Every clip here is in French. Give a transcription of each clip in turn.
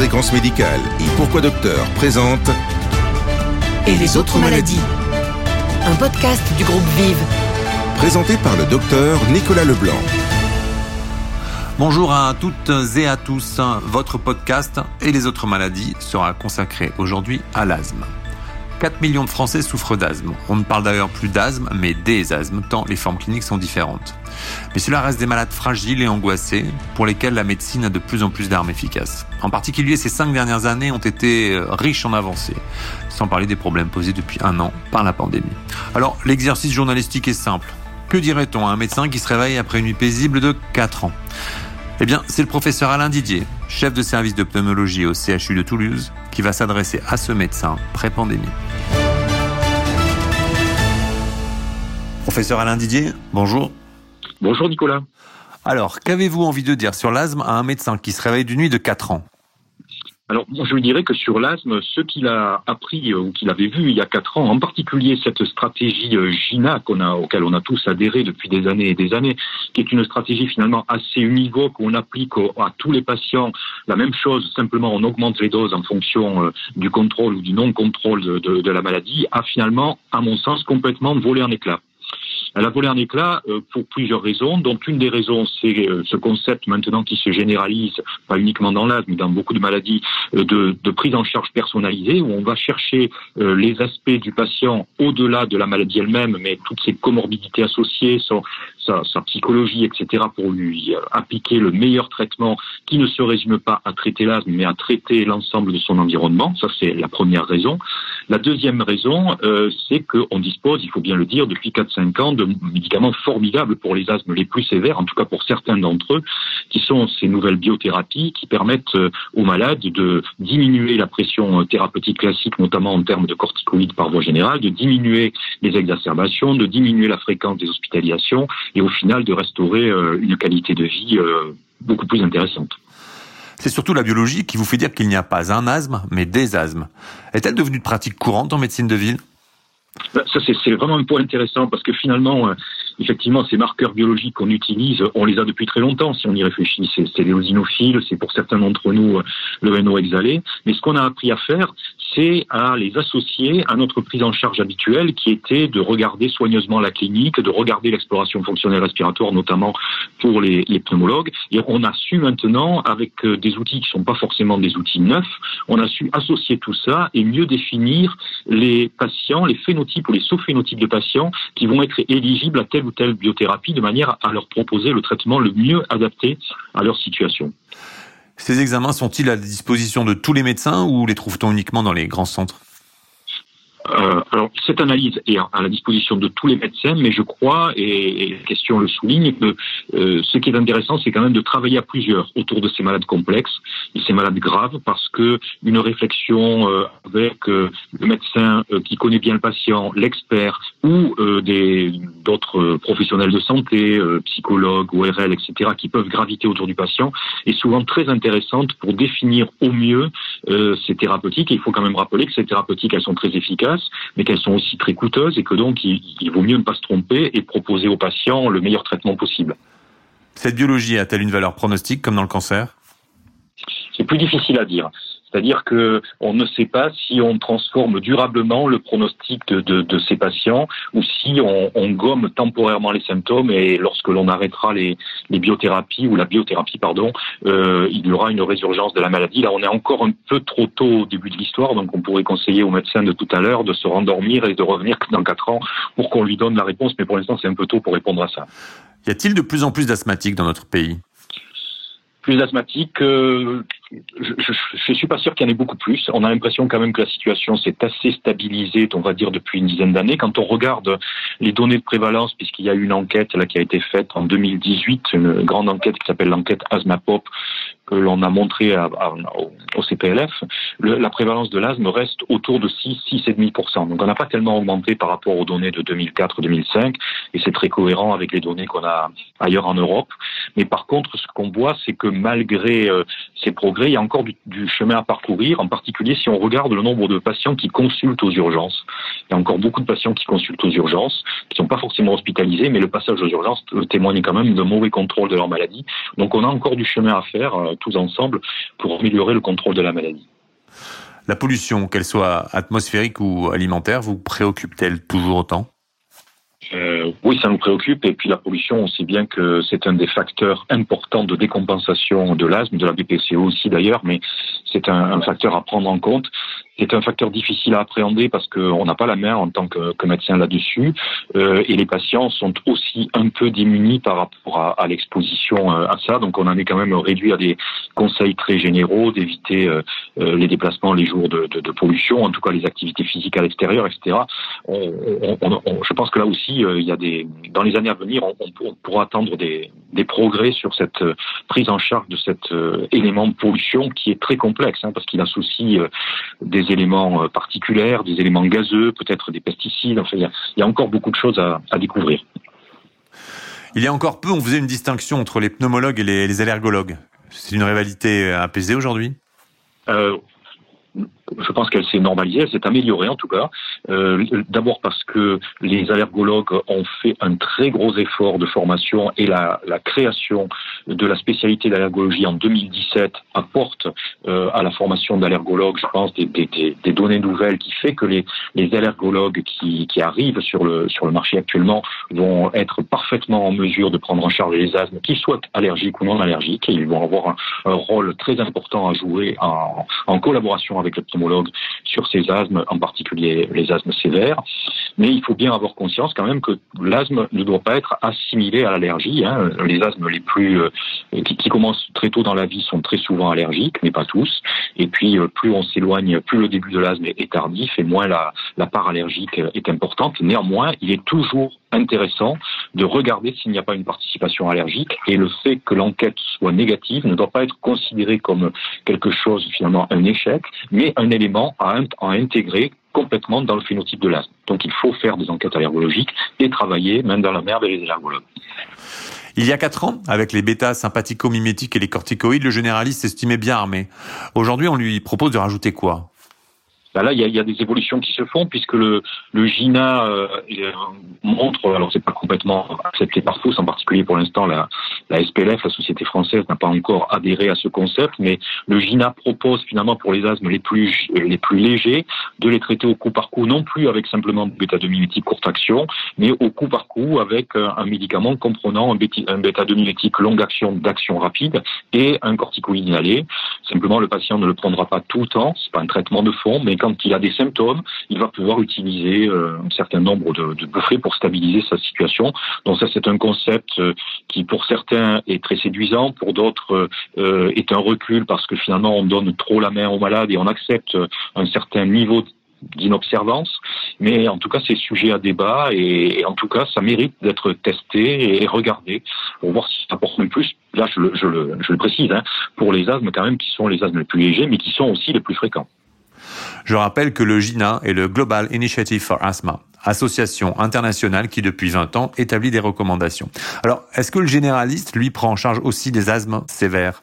Fréquence Médicale et Pourquoi Docteur présente Et les autres maladies Un podcast du groupe Vive. Présenté par le docteur Nicolas Leblanc. Bonjour à toutes et à tous. Votre podcast et les autres maladies sera consacré aujourd'hui à l'asthme. 4 millions de Français souffrent d'asthme. On ne parle d'ailleurs plus d'asthme, mais des asthmes, tant les formes cliniques sont différentes. Mais cela reste des malades fragiles et angoissés, pour lesquels la médecine a de plus en plus d'armes efficaces. En particulier, ces cinq dernières années ont été euh, riches en avancées, sans parler des problèmes posés depuis un an par la pandémie. Alors, l'exercice journalistique est simple. Que dirait-on à un médecin qui se réveille après une nuit paisible de 4 ans? Eh bien, c'est le professeur Alain Didier, chef de service de pneumologie au CHU de Toulouse, qui va s'adresser à ce médecin pré-pandémie. Professeur Alain Didier, bonjour. Bonjour Nicolas. Alors, qu'avez-vous envie de dire sur l'asthme à un médecin qui se réveille d'une nuit de 4 ans? Alors, je dirais que sur l'asthme, ce qu'il a appris euh, ou qu'il avait vu il y a quatre ans, en particulier cette stratégie euh, GINA qu'on a, auquel on a tous adhéré depuis des années et des années, qui est une stratégie finalement assez univoque où on applique à tous les patients la même chose, simplement on augmente les doses en fonction euh, du contrôle ou du non-contrôle de la maladie, a finalement, à mon sens, complètement volé en éclats. Elle a volé en éclat euh, pour plusieurs raisons. Donc une des raisons, c'est euh, ce concept maintenant qui se généralise, pas uniquement dans l'asthme, mais dans beaucoup de maladies, euh, de, de, prise en charge personnalisée, où on va chercher les aspects du patient au-delà de la maladie elle-même, mais toutes ses comorbidités associées, son, sa, sa, psychologie, etc., pour lui appliquer le meilleur traitement qui ne se résume pas à traiter l'asthme, mais à traiter l'ensemble de son environnement. Ça, c'est la première raison. La deuxième raison, euh, c'est qu'on dispose, il faut bien le dire, depuis 4-5 ans, de médicaments formidables pour les asthmes les plus sévères, en tout cas pour certains d'entre eux, qui sont ces nouvelles biothérapies qui permettent euh, aux malades de diminuer la pression euh, thérapeutique classique, notamment en termes de corticoïdes par voie générale, de diminuer les exacerbations, de diminuer la fréquence des hospitalisations et au final de restaurer une qualité de vie beaucoup plus intéressante. C'est surtout la biologie qui vous fait dire qu'il n'y a pas un asthme, mais des asthmes. Est-elle devenue de pratique courante en médecine de ville? Ça, c'est vraiment un point intéressant parce que finalement, euh, effectivement, ces marqueurs biologiques qu'on utilise, on les a depuis très longtemps, si on y réfléchit. C'est les osinophiles, c'est pour certains d'entre nous euh, le NO exhalé. Mais ce qu'on a appris à faire, c'est à les associer à notre prise en charge habituelle qui était de regarder soigneusement la clinique, de regarder l'exploration fonctionnelle respiratoire, notamment pour les, les, pneumologues. Et on a su maintenant, avec euh, des outils qui ne sont pas forcément des outils neufs, on a su associer tout ça et mieux définir les patients, les phénotypes ou les sous-phénotypes de patients qui vont être éligibles à ou telle biothérapie de manière à leur proposer le traitement le mieux adapté à leur situation. Ces examens sont-ils à la disposition de tous les médecins ou les trouve-t-on uniquement dans les grands centres? Euh, alors, cette analyse est à la disposition de tous les médecins, mais je crois, et, la question le souligne, que euh, ce qui est intéressant, c'est quand même de travailler à plusieurs autour de ces malades complexes et ces malades graves, parce que une réflexion euh, avec le médecin qui connaît bien le patient, l'expert, ou d'autres professionnels de santé, psychologues, ORL, etc., qui peuvent graviter autour du patient, est souvent très intéressante pour définir au mieux ces thérapeutiques. Et il faut quand même rappeler que ces thérapeutiques, elles sont très efficaces mais qu'elles sont aussi très coûteuses et que donc il, il vaut mieux ne pas se tromper et proposer aux patients le meilleur traitement possible. Cette biologie a-t-elle une valeur pronostique comme dans le cancer? C'est plus difficile à dire. C'est-à-dire que on ne sait pas si on transforme durablement le pronostic de, de, de ces patients ou si on, on, gomme temporairement les symptômes et lorsque l'on arrêtera les, les, biothérapies ou la biothérapie, pardon, euh, il y aura une résurgence de la maladie. Là, on est encore un peu trop tôt au début de l'histoire, donc on pourrait conseiller aux médecins de tout à l'heure de se rendormir et de revenir dans quatre ans pour qu'on lui donne la réponse. Mais pour l'instant, c'est un peu tôt pour répondre à ça. Y a-t-il de plus en plus d'asthmatiques dans notre pays? Plus asthmatiques, euh, je ne suis pas sûr qu'il y en ait beaucoup plus. On a l'impression quand même que la situation s'est assez stabilisée, on va dire, depuis une dizaine d'années. Quand on regarde les données de prévalence, puisqu'il y a une enquête là qui a été faite en 2018, une grande enquête qui s'appelle l'enquête Asthmapop, que l'on a montré au CPLF, la prévalence de l'asthme reste autour de 6, 6,5%. Donc on n'a pas tellement augmenté par rapport aux données de 2004-2005, et c'est très cohérent avec les données qu'on a ailleurs en Europe. Mais par contre, ce qu'on voit, c'est que malgré euh, ces progrès, il y a encore du, chemin à parcourir, en particulier si on regarde le nombre de patients qui consultent aux urgences. Il y a encore beaucoup de patients qui consultent aux urgences, qui sont pas forcément hospitalisés, mais le passage aux urgences témoigne quand même de mauvais contrôle de leur maladie. Donc on a encore du chemin à faire euh, tous ensemble pour améliorer le contrôle de la maladie. La pollution, qu'elle soit atmosphérique ou alimentaire, vous préoccupe-t-elle toujours autant? Euh, oui, ça nous préoccupe. Et puis la pollution, on sait bien que c'est un des facteurs importants de décompensation de l'asthme, de la BPCO aussi d'ailleurs, mais c'est un, un, facteur à prendre en compte. C'est un facteur difficile à appréhender parce qu'on n'a pas la main en tant que, médecin là-dessus. Euh, et les patients sont aussi un peu démunis par rapport à, l'exposition euh, à ça. Donc on en est quand même réduit à des conseils très généraux d'éviter euh, les déplacements les jours de, pollution, en tout cas les activités physiques à l'extérieur, etc. Je pense que là aussi, il y a des, dans les années à venir, on, pourra attendre des, des, progrès sur cette prise en charge de cet élément de pollution qui est très complexe hein, parce qu'il associe des éléments euh, particuliers, des éléments gazeux, peut-être des pesticides. Enfin, il y, a, encore beaucoup de choses à, découvrir. Il y a encore peu, on faisait une distinction entre les pneumologues et les, allergologues. C'est une rivalité apaisée aujourd'hui? Euh, je pense qu'elle s'est normalisée, elle s'est améliorée en tout cas. Euh, D'abord parce que les allergologues ont fait un très gros effort de formation et la, la création de la spécialité d'allergologie en 2017 apporte euh, à la formation d'allergologues, je pense, des, des, des, données nouvelles qui fait que les, les allergologues qui, qui, arrivent sur le, sur le marché actuellement vont être parfaitement en mesure de prendre en charge les asthmes, qu'ils soient allergiques ou non allergiques, et ils vont avoir un, rôle très important à jouer en, en collaboration avec le sur ces asthmes, en particulier les asthmes sévères. Mais il faut bien avoir conscience quand même que l'asthme ne doit pas être assimilé à l'allergie. Hein. Les asthmes les plus euh, qui, commencent très tôt dans la vie sont très souvent allergiques, mais pas tous. Et puis euh, plus on s'éloigne, plus le début de l'asthme est tardif et moins la part allergique est importante. Néanmoins, il est toujours intéressant de regarder s'il n'y a pas une participation allergique et le fait que l'enquête soit négative ne doit pas être considéré comme quelque chose finalement un échec, mais un élément à, intégrer complètement dans le phénotype de l'asthme. Donc il faut faire des enquêtes allergologiques et travailler main dans la mer avec les allergologues. Il y a quatre ans, avec les bêta sympathico-mimétiques et les corticoïdes, le généraliste s'estimait bien armé. Aujourd'hui, on lui propose de rajouter quoi? Bah là, il y, a, il y, a, des évolutions qui se font puisque le, le GINA euh, montre, alors c'est pas complètement accepté par tous, en particulier pour l'instant la, la SPLF, la Société française, n'a pas encore adhéré à ce concept, mais le GINA propose finalement pour les asthmes les plus les plus légers de les traiter au coup par coup, non plus avec simplement bêta-2-mimétique courte action, mais au coup par coup avec euh, un médicament comprenant un bêta-2-mimétique longue action d'action rapide et un corticoïde inhalé. Simplement, le patient ne le prendra pas tout le temps, c'est pas un traitement de fond, mais quand il a des symptômes, il va pouvoir utiliser euh, un certain nombre de, de bouffées pour stabiliser sa situation. Donc ça, c'est un concept euh, qui, pour certains, est très séduisant, pour d'autres, euh, est un recul parce que finalement, on donne trop la main aux malades et on accepte un certain niveau d'inobservance, mais en tout cas c'est sujet à débat et, en tout cas ça mérite d'être testé et regardé pour voir si ça apporte plus. Là je le, je le, je le précise, hein, pour les asthmes quand même qui sont les asthmes les plus légers, mais qui sont aussi les plus fréquents. Je rappelle que le GINA est le Global Initiative for Asthma, association internationale qui depuis 20 ans établit des recommandations. Alors, est-ce que le généraliste, lui, prend en charge aussi des asthmes sévères?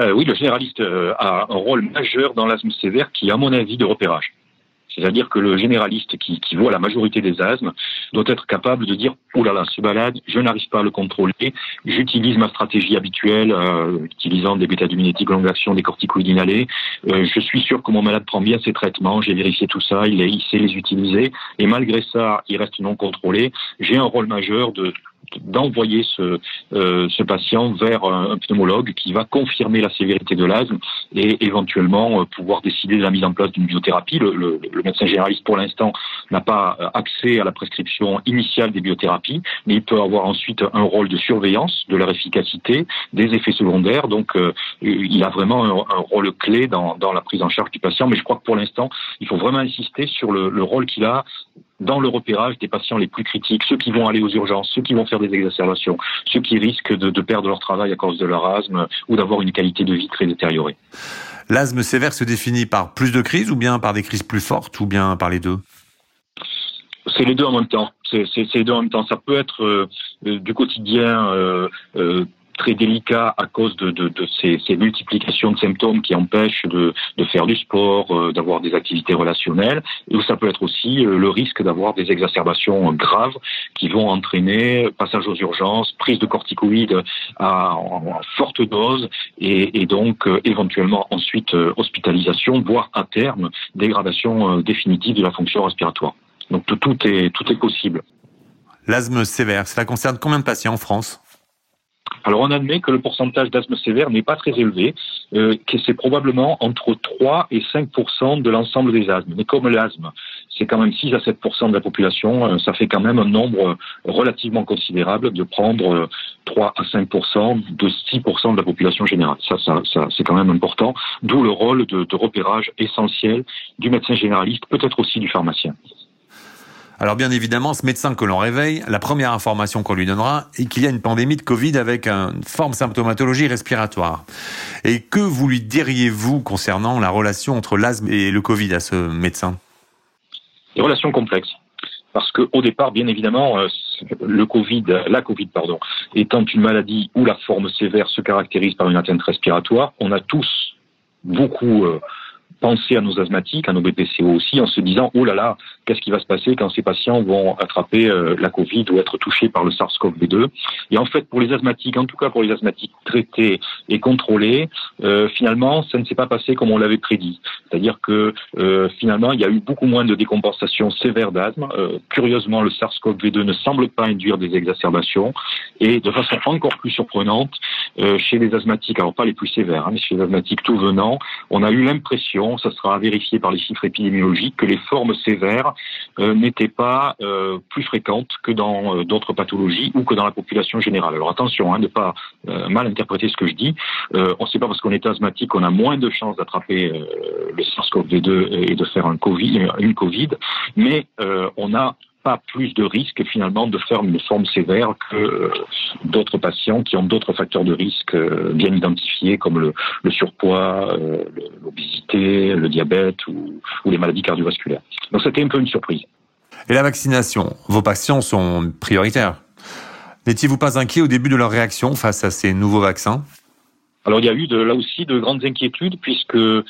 Euh, Oui, le généraliste euh, a un rôle majeur dans l'asthme sévère qui, à mon avis, de repérage. C'est-à-dire que le généraliste qui, qui, voit la majorité des asthmes doit être capable de dire « Oh là là, ce balade, je n'arrive pas à le contrôler, j'utilise ma stratégie habituelle, euh, utilisant des bêta-duminétiques longue action, des corticoïdes inhalés, euh, je suis sûr que mon malade prend bien ses traitements, j'ai vérifié tout ça, il, est, il sait les utiliser, et malgré ça, il reste non contrôlé. J'ai un rôle majeur de d'envoyer ce, euh, ce patient vers un, pneumologue qui va confirmer la sévérité de l'asthme et éventuellement euh, pouvoir décider de la mise en place d'une biothérapie. Le, le, le, médecin généraliste, pour l'instant, n'a pas euh, accès à la prescription initiale des biothérapies, mais il peut avoir ensuite un rôle de surveillance de leur efficacité, des effets secondaires. Donc, euh, il a vraiment un, rôle clé dans, dans la prise en charge du patient. Mais je crois que pour l'instant, il faut vraiment insister sur le, le rôle qu'il a dans le repérage des patients les plus critiques, ceux qui vont aller aux urgences, ceux qui vont faire des exacerbations, ceux qui risquent de, de perdre leur travail à cause de leur asthme ou d'avoir une qualité de vie très détériorée. L'asthme sévère se définit par plus de crises ou bien par des crises plus fortes ou bien par les deux? C'est les deux en même temps. C'est les deux en même temps. Ça peut être euh, du quotidien euh, euh, très délicat à cause de, ces, multiplications de symptômes qui empêchent de, faire du sport, euh, d'avoir des activités relationnelles, et ça peut être aussi euh, le risque d'avoir des exacerbations graves qui vont entraîner passage aux urgences, prise de corticoïdes à, en, forte dose, et, donc euh, éventuellement ensuite hospitalisation, voire à terme dégradation définitive de la fonction respiratoire. Donc tout est, tout est possible. L'asthme sévère, cela concerne combien de patients en France? Alors on admet que le pourcentage d'asthme sévère n'est pas très élevé, euh, que c'est probablement entre 3 et 5 de l'ensemble des asthmes. Mais comme l'asthme, c'est quand même 6 à 7 de la population, euh, ça fait quand même un nombre relativement considérable de prendre 3 euh, à 5 de 6 de la population générale. Ça, ça, ça c'est quand même important, d'où le rôle de, de repérage essentiel du médecin généraliste, peut-être aussi du pharmacien. Alors bien évidemment, ce médecin que l'on réveille, la première information qu'on lui donnera est qu'il y a une pandémie de Covid avec une forme symptomatologie respiratoire. Et que vous lui diriez-vous concernant la relation entre l'asthme et le Covid à ce médecin? Des relations complexes. Parce qu'au départ, bien évidemment, euh, le Covid, la Covid, pardon, étant une maladie où la forme sévère se caractérise par une atteinte respiratoire, on a tous beaucoup euh, penser à nos asthmatiques, à nos BPCO aussi, en se disant oh là là, qu'est-ce qui va se passer quand ces patients vont attraper euh, la Covid ou être touchés par le SARS-CoV-2 Et en fait, pour les asthmatiques, en tout cas pour les asthmatiques traités et contrôlés, euh, finalement, ça ne s'est pas passé comme on l'avait prédit. C'est-à-dire que euh, finalement, il y a eu beaucoup moins de décompensation sévère d'asthme. Curieusement, le SARS-CoV-2 ne semble pas induire des exacerbations et de façon encore plus surprenante, chez les asthmatiques, alors pas les plus sévères, hein, mais chez les asthmatiques tout venant, on a eu l'impression ça sera vérifié par les chiffres épidémiologiques, que les formes sévères euh, n'étaient pas euh, plus fréquentes que dans euh, d'autres pathologies ou que dans la population générale. Alors attention, hein, ne pas mal interpréter ce que je dis. on ne sait pas parce qu'on est asthmatique qu'on a moins de chances d'attraper le SARS-CoV-2 et de faire une Covid, mais on a pas plus de risque finalement de faire une forme sévère que euh, d'autres patients qui ont d'autres facteurs de risque euh, bien identifiés comme le, surpoids, euh, l'obésité, le diabète ou, ou les maladies cardiovasculaires. Donc c'était un peu une surprise. Et la vaccination, vos patients sont prioritaires. N'étiez-vous pas inquiet au début de leur réaction face à ces nouveaux vaccins? Alors il y a eu de, là aussi de grandes inquiétudes puisque euh,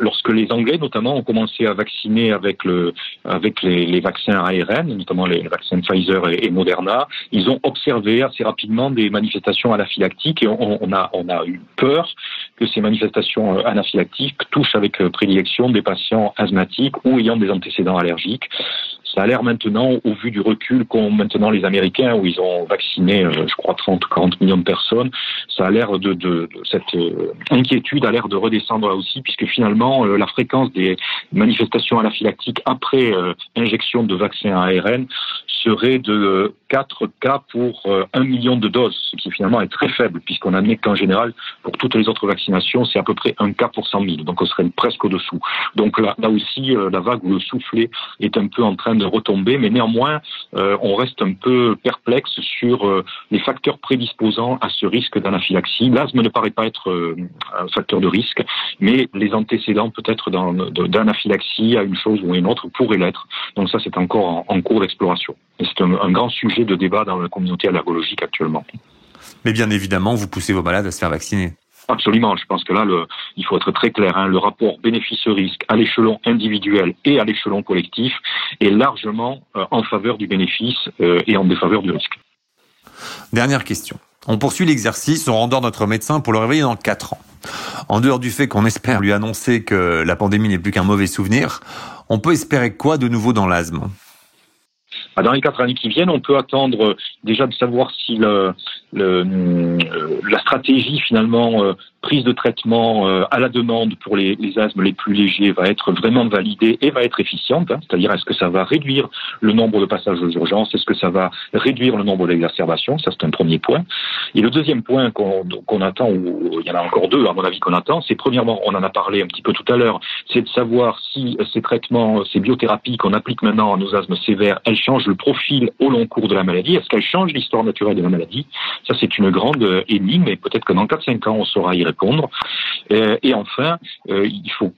lorsque les Anglais notamment ont commencé à vacciner avec le avec les, les vaccins ARN, notamment les vaccins Pfizer et, Moderna, ils ont observé assez rapidement des manifestations anaphylactiques et on, on, a on a eu peur que ces manifestations euh, anaphylactiques touchent avec euh, prédilection des patients asthmatiques ou ayant des antécédents allergiques. Ça a l'air maintenant, au vu du recul qu'ont maintenant les Américains, où ils ont vacciné, euh, je crois, 30 ou 40 millions de personnes, ça a l'air de, de, de, cette euh, inquiétude a l'air de redescendre là aussi, puisque finalement, euh, la fréquence des manifestations anaphylactiques après injection de vaccins ARN serait de 4 cas pour 1 million de doses, ce qui finalement est très faible, puisqu'on admet qu'en général, pour toutes les autres vaccinations, c'est à peu près 1 cas pour 100 000, donc on serait presque au-dessous. Donc là, là aussi, la vague ou le soufflet est un peu en train de de retomber, mais néanmoins, euh, on reste un peu perplexe sur euh, les facteurs prédisposants à ce risque d'anaphylaxie. L'asthme ne paraît pas être euh, un facteur de risque, mais les antécédents peut-être d'anaphylaxie à une chose ou une autre pourraient l'être. Donc ça, c'est encore en, cours d'exploration. C'est un, un grand sujet de débat dans la communauté allergologique actuellement. Mais bien évidemment, vous poussez vos malades à se faire vacciner. Absolument. Je pense que là, le, il faut être très clair. Hein, le rapport bénéfice-risque à l'échelon individuel et à l'échelon collectif est largement euh, en faveur du bénéfice euh, et en défaveur du risque. Dernière question. On poursuit l'exercice, on rendort notre médecin pour le réveiller dans 4 ans. En dehors du fait qu'on espère lui annoncer que la pandémie n'est plus qu'un mauvais souvenir, on peut espérer quoi de nouveau dans l'asthme? Bah, dans les quatre années qui viennent, on peut attendre euh, déjà de savoir si le, le, la stratégie finalement prise de traitement euh, à la demande pour les, les, asthmes les plus légers va être vraiment validée et va être efficiente. Hein. C'est-à-dire, est-ce que ça va réduire le nombre de passages aux urgences? Est-ce que ça va réduire le nombre d'exacerbations? Ça, c'est un premier point. Et le deuxième point qu'on attend, ou il y en a encore deux, à mon avis, qu'on attend, c'est premièrement, on en a parlé un petit peu tout à l'heure, c'est de savoir si ces traitements, ces biothérapies qu'on applique maintenant à nos asthmes sévères, elles changent le profil au long cours de la maladie. Est-ce qu'elles changent l'histoire naturelle de la maladie? Ça, c'est une grande énigme et peut-être que dans 4-5 ans, on saura y répondre. Euh, et enfin, euh, il faut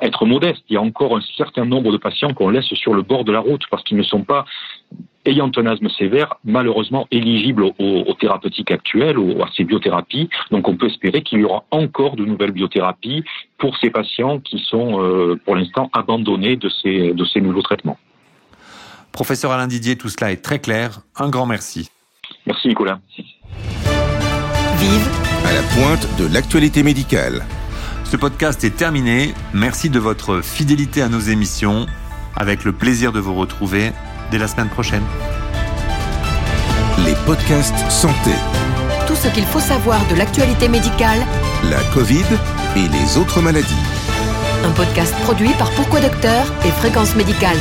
être modeste. Il y a encore un certain nombre de patients qu'on laisse sur le bord de la route parce qu'ils ne sont pas ayant un asthme sévère, malheureusement éligible aux, thérapeutiques actuelles, aux, à ces biothérapies. Donc on peut espérer qu'il y aura encore de nouvelles biothérapies pour ces patients qui sont euh, pour l'instant abandonnés de ces, de ces nouveaux traitements. Professeur Alain Didier, tout cela est très clair. Un grand merci. Merci Nicolas. Vive à la pointe de l'actualité médicale. Ce podcast est terminé. Merci de votre fidélité à nos émissions. Avec le plaisir de vous retrouver dès la semaine prochaine. Les podcasts santé. Tout ce qu'il faut savoir de l'actualité médicale. La Covid et les autres maladies. Un podcast produit par Pourquoi Docteur et Fréquence Médicale.